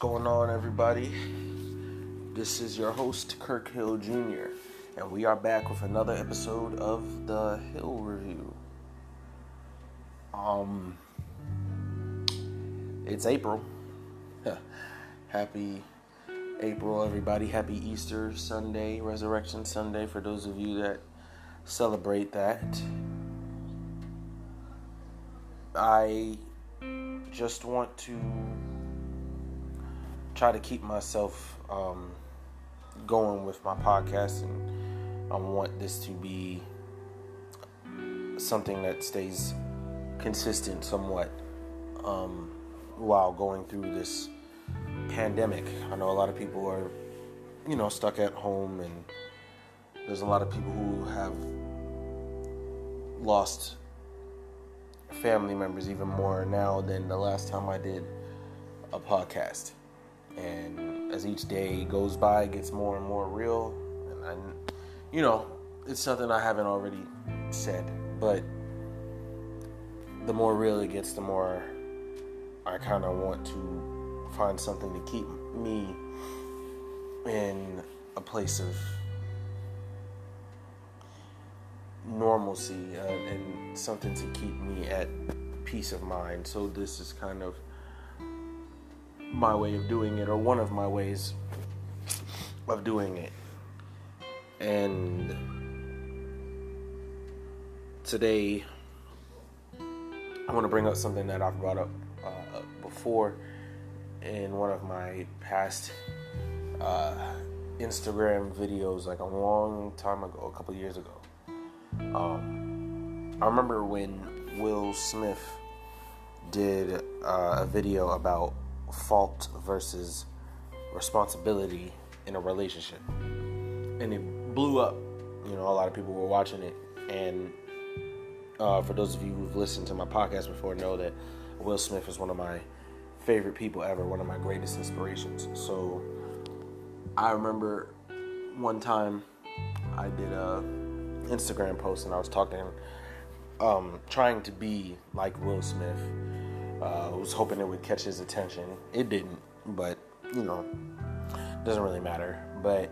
going on, everybody? This is your host, Kirk Hill Jr., and we are back with another episode of the Hill Review. Um, it's April. Happy April, everybody. Happy Easter Sunday, Resurrection Sunday for those of you that celebrate that. I just want to try to keep myself um, going with my podcast, and I want this to be something that stays consistent somewhat um, while going through this pandemic. I know a lot of people are, you know, stuck at home, and there's a lot of people who have lost family members even more now than the last time I did a podcast. And as each day goes by, it gets more and more real. And I, you know, it's something I haven't already said, but the more real it gets, the more I kind of want to find something to keep me in a place of normalcy uh, and something to keep me at peace of mind. So this is kind of my way of doing it, or one of my ways of doing it. And today, I want to bring up something that I've brought up uh, before in one of my past uh, Instagram videos, like a long time ago, a couple years ago. Um, I remember when Will Smith did uh, a video about fault versus responsibility in a relationship, and it blew up. You know, a lot of people were watching it, and uh, for those of you who've listened to my podcast before, know that Will Smith is one of my favorite people ever, one of my greatest inspirations. So, I remember one time I did a Instagram post and I was talking, um, trying to be like Will Smith. Uh, I was hoping it would catch his attention. It didn't, but you know, doesn't really matter. But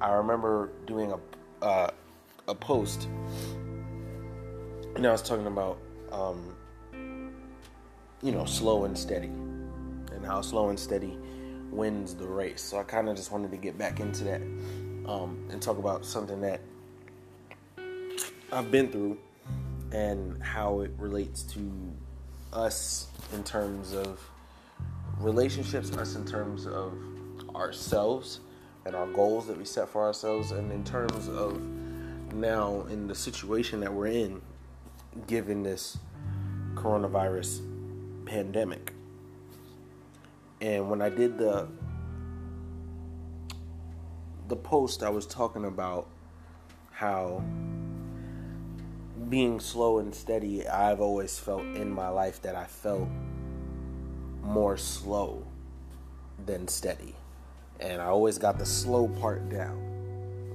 I remember doing a uh, a post, and I was talking about um, you know slow and steady, and how slow and steady wins the race. So I kind of just wanted to get back into that um, and talk about something that I've been through and how it relates to us in terms of relationships, us in terms of ourselves and our goals that we set for ourselves, and in terms of now in the situation that we're in, given this coronavirus pandemic. And when I did the the post, I was talking about how being slow and steady, I've always felt in my life that I felt more slow than steady. And I always got the slow part down.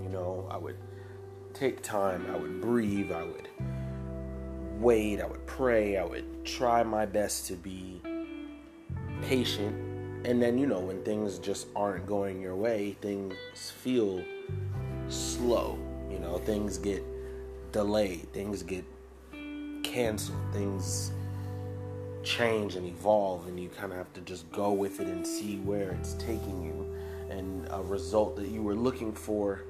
You know, I would take time, I would breathe, I would wait, I would pray, I would try my best to be patient. And then, you know, when things just aren't going your way, things feel slow. You know, things get delayed, things get canceled, things change and evolve, and you kind of have to just go with it and see where it's taking you. And a result that you were looking for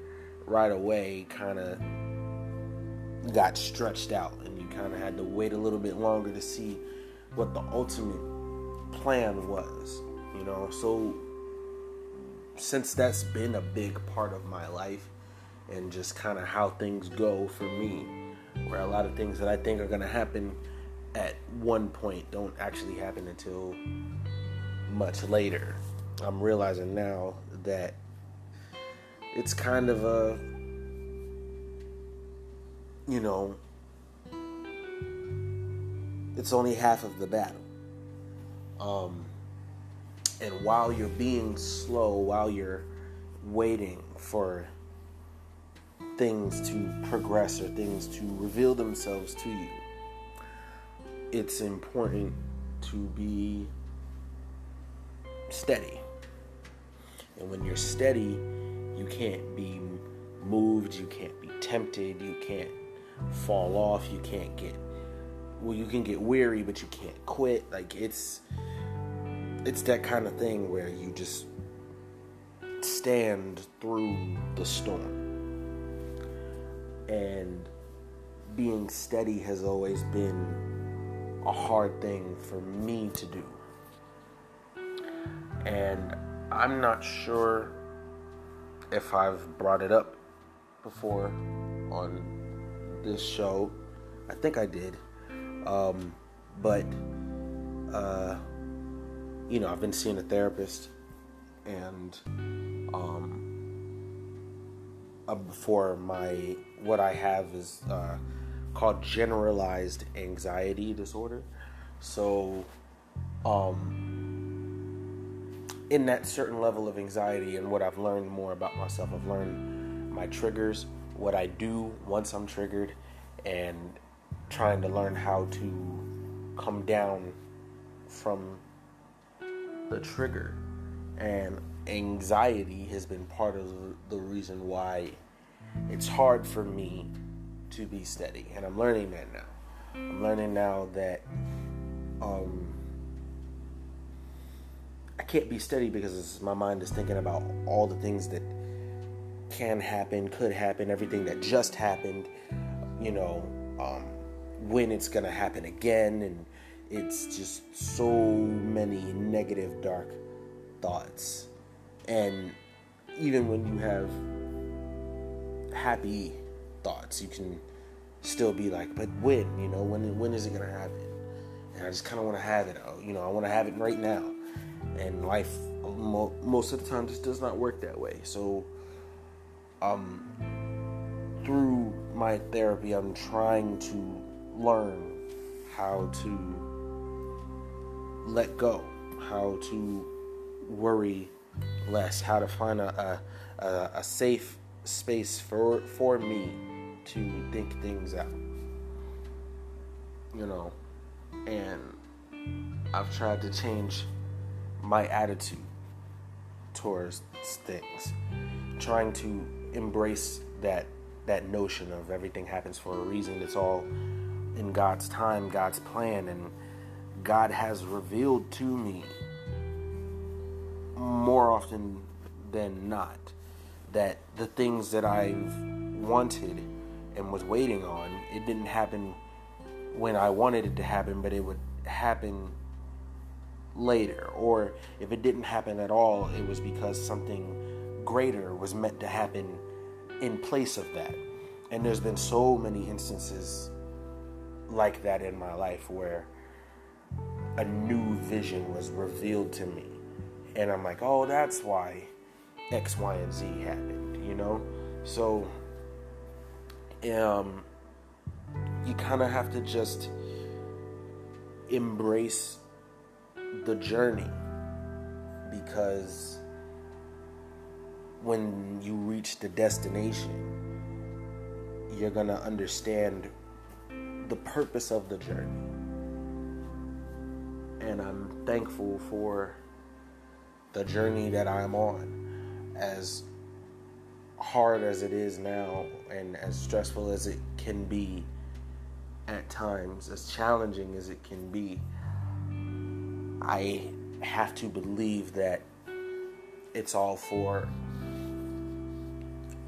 right away kind of got stretched out, and you kind of had to wait a little bit longer to see what the ultimate plan was, you know. So, since that's been a big part of my life, and just kind of how things go for me. Where a lot of things that I think are going to happen at one point don't actually happen until much later. I'm realizing now that it's kind of a, you know, it's only half of the battle. Um, and while you're being slow, while you're waiting for things to progress or things to reveal themselves to you, it's important to be steady. And when you're steady, you can't be moved, you can't be tempted, you can't fall off, you can't get well you can get weary but you can't quit. Like it's it's that kind of thing where you just stand through the storm. And being steady has always been a hard thing for me to do. And I'm not sure if I've brought it up before on this show. I think I did. Um, but, uh, you know, I've been seeing a therapist and um, uh, before my, what I have is uh, called generalized anxiety disorder. So, um, in that certain level of anxiety and what I've learned more about myself, I've learned my triggers, what I do once I'm triggered, and trying to learn how to come down from the trigger. And anxiety has been part of the reason why it's hard for me to be steady. And I'm learning that now. I'm learning now that um, I can't be steady because my mind is thinking about all the things that can happen, could happen, everything that just happened, you know, um, when it's going to happen again. And it's just so many negative, dark thoughts. And even when you have happy thoughts, you can still be like, but when, you know, when, when is it to happen? And I just kind of want to have it, you know, I want to have it right now and life most of the time just does not work that way. So, um, through my therapy, I'm trying to learn how to let go, how to worry less, how to find a, a, a safe space for for me to think things out. You know, and I've tried to change my attitude towards things, trying to embrace that that notion of everything happens for a reason. It's all in God's time, God's plan, and God has revealed to me more often than not that the things that I've wanted and was waiting on, it didn't happen when I wanted it to happen, but it would happen later. Or if it didn't happen at all, it was because something greater was meant to happen in place of that. And there's been so many instances like that in my life where a new vision was revealed to me. And I'm like, oh, that's why X, Y, and Z happened, you know? So, um, you kind of have to just embrace the journey because when you reach the destination, you're going to understand the purpose of the journey. And I'm thankful for the journey that I'm on. As hard as it is now and as stressful as it can be at times, as challenging as it can be, I have to believe that it's all for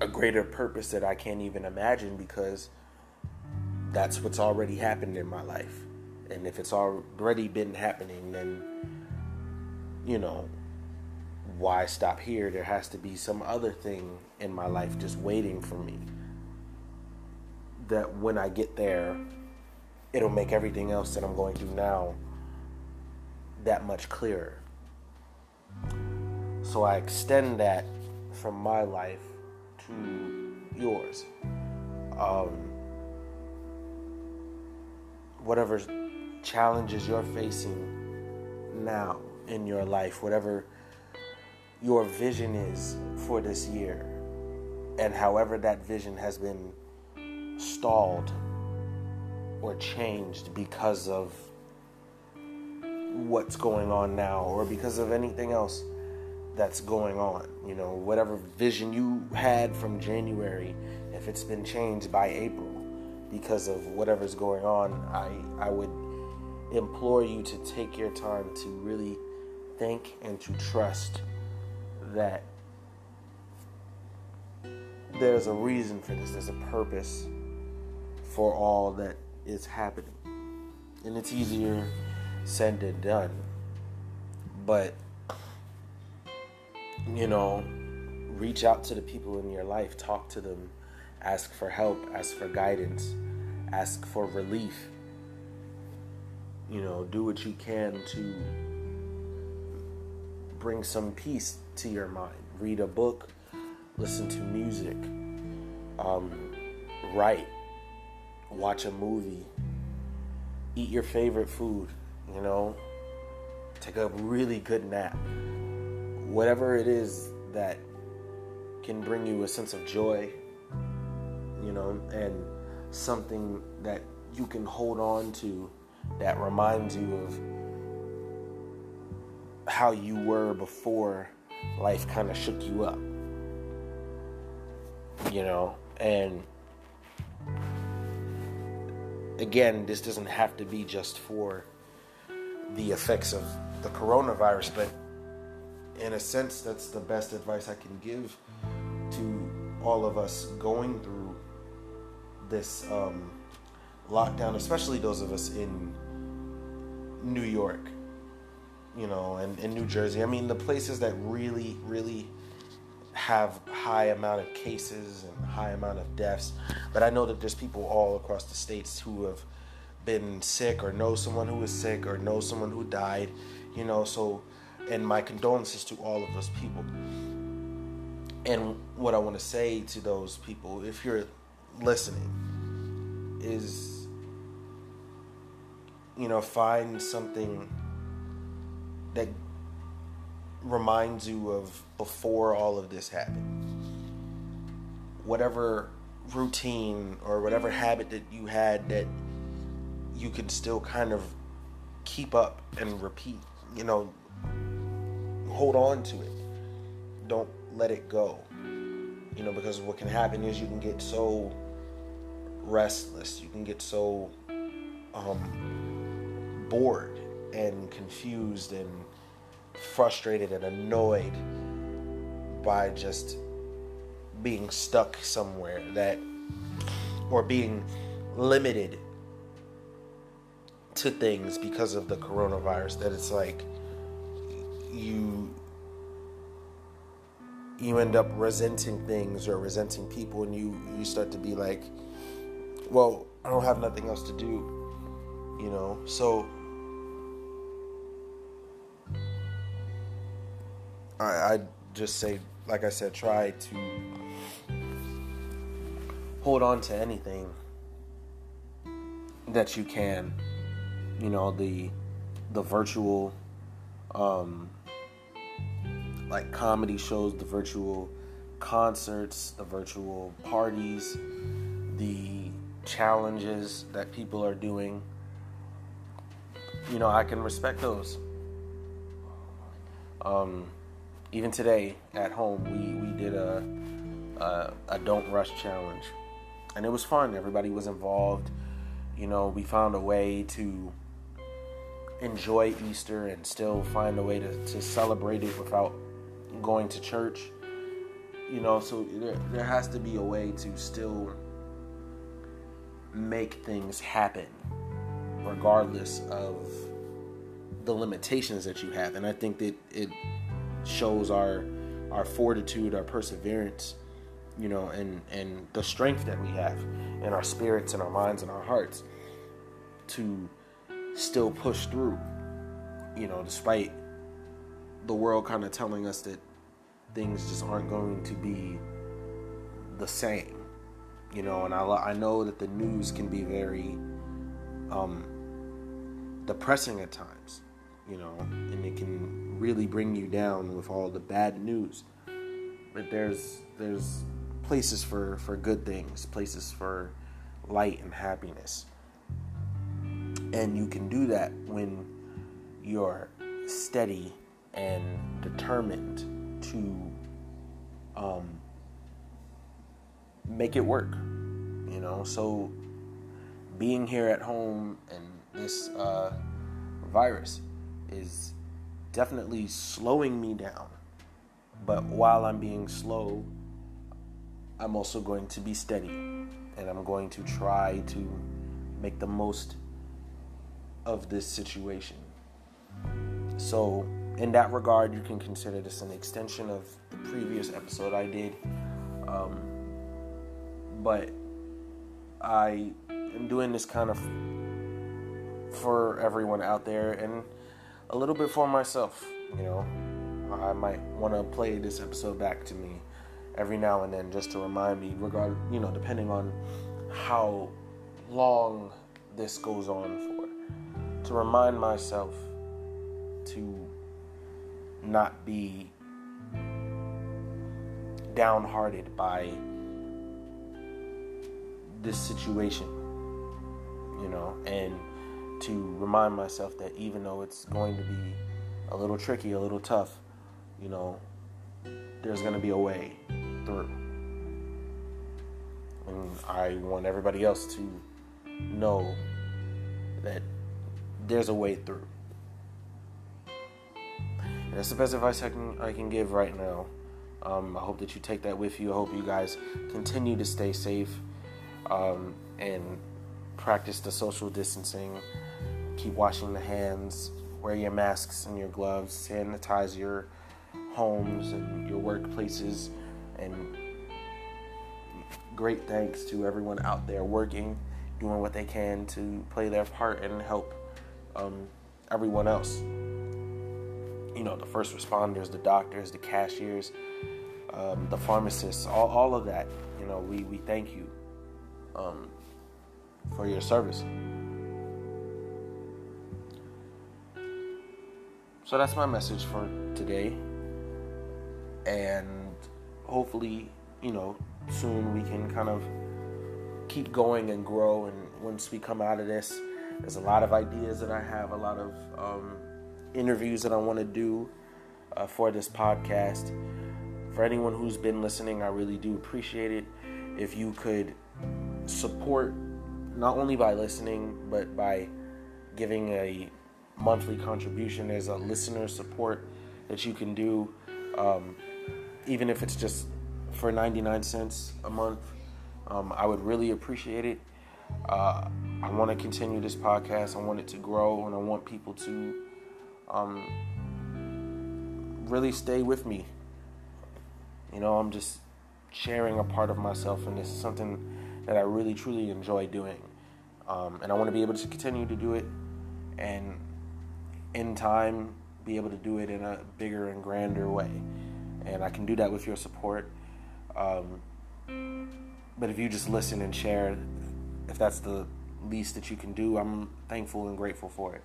a greater purpose that I can't even imagine because that's what's already happened in my life. And if it's already been happening, then, you know, why stop here? There has to be some other thing in my life just waiting for me. That when I get there, it'll make everything else that I'm going through now that much clearer. So I extend that from my life to yours. Um, whatever challenges you're facing now in your life, whatever your vision is for this year, and however that vision has been stalled or changed because of what's going on now or because of anything else that's going on. You know, whatever vision you had from January, if it's been changed by April because of whatever's going on, I I would implore you to take your time to really think and to trust that there's a reason for this, there's a purpose for all that is happening. And it's easier said than done. But, you know, reach out to the people in your life, talk to them, ask for help, ask for guidance, ask for relief. You know, do what you can to bring some peace to your mind. Read a book, listen to music, um, write, watch a movie, eat your favorite food, you know, take a really good nap. Whatever it is that can bring you a sense of joy, you know, and something that you can hold on to that reminds you of how you were before life kind of shook you up. You know, and again, this doesn't have to be just for the effects of the coronavirus, but in a sense, that's the best advice I can give to all of us going through this um, lockdown, especially those of us in New York you know, and in New mm-hmm. Jersey. I mean, the places that really, really have high amount of cases and high amount of deaths. But I know that there's people all across the states who have been sick or know someone who is sick or know someone who died, you know, so and my condolences to all of those people. And what I want to say to those people, if you're listening, is you know, find something that reminds you of before all of this happened. Whatever routine or whatever habit that you had that you could still kind of keep up and repeat, you know, hold on to it. Don't let it go. You know, because what can happen is you can get so restless, you can get so um, bored and confused and frustrated and annoyed by just being stuck somewhere that or being limited to things because of the coronavirus that it's like you you end up resenting things or resenting people and you you start to be like well I don't have nothing else to do you know? So I, I just say, like I said, try to hold on to anything that you can. You know, the the virtual um like comedy shows, the virtual concerts, the virtual parties, the challenges that people are doing. You know, I can respect those. Um, even today at home, we we did a a, a don't rush challenge, and it was fun. Everybody was involved. You know, we found a way to enjoy Easter and still find a way to, to celebrate it without going to church. You know, so there, there has to be a way to still make things happen regardless of the limitations that you have. And I think that it shows our our fortitude, our perseverance, you know, and and the strength that we have in our spirits and our minds and our hearts to still push through, you know, despite the world kind of telling us that things just aren't going to be the same, you know, and I I know that the news can be very um, depressing at times, you know, and it can really bring you down with all the bad news. But there's there's places for for good things, places for light and happiness. And you can do that when you're steady and determined to um, make it work. You know, so being here at home and this uh, virus is definitely slowing me down. But while I'm being slow, I'm also going to be steady and I'm going to try to make the most of this situation. So, in that regard, you can consider this an extension of the previous episode I did. Um, but I am doing this kind of for everyone out there and a little bit for myself. You know, I might want to play this episode back to me every now and then just to remind me, regard you know, depending on how long this goes on for, to remind myself to not be downhearted by this situation, you know, and to remind myself that even though it's going to be a little tricky, a little tough, you know, there's going to be a way through. And I want everybody else to know that there's a way through. And that's the best advice I can I can give right now. Um, I hope that you take that with you. I hope you guys continue to stay safe um, and practice the social distancing. Keep washing the hands. Wear your masks and your gloves. Sanitize your homes and your workplaces. And great thanks to everyone out there working, doing what they can to play their part and help um, everyone else. You know, the first responders, the doctors, the cashiers, um, the pharmacists, all, all of that. You know, we, we thank you um, for your service. So that's my message for today. And hopefully, you know, soon we can kind of keep going and grow. And once we come out of this, there's a lot of ideas that I have, a lot of um, interviews that I want to do uh, for this podcast. For anyone who's been listening, I really do appreciate it. If you could support not only by listening, but by giving a monthly contribution. There's a listener support that you can do, um, even if it's just for 99 cents a month. Um, I would really appreciate it. Uh, I want to continue this podcast. I want it to grow, and I want people to um, really stay with me. You know, I'm just sharing a part of myself, and this is something that I really truly enjoy doing. Um, and I want to be able to continue to do it and in time be able to do it in a bigger and grander way. And I can do that with your support. Um, but if you just listen and share, if that's the least that you can do, I'm thankful and grateful for it.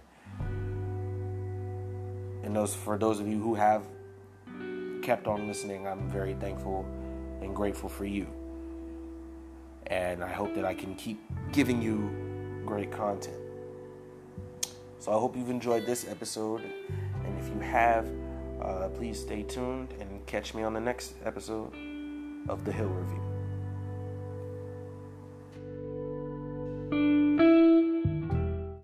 And those for those of you who have kept on listening, I'm very thankful and grateful for you and I hope that I can keep giving you great content. So I hope you've enjoyed this episode, and if you have, uh, please stay tuned and catch me on the next episode of The Hill Review.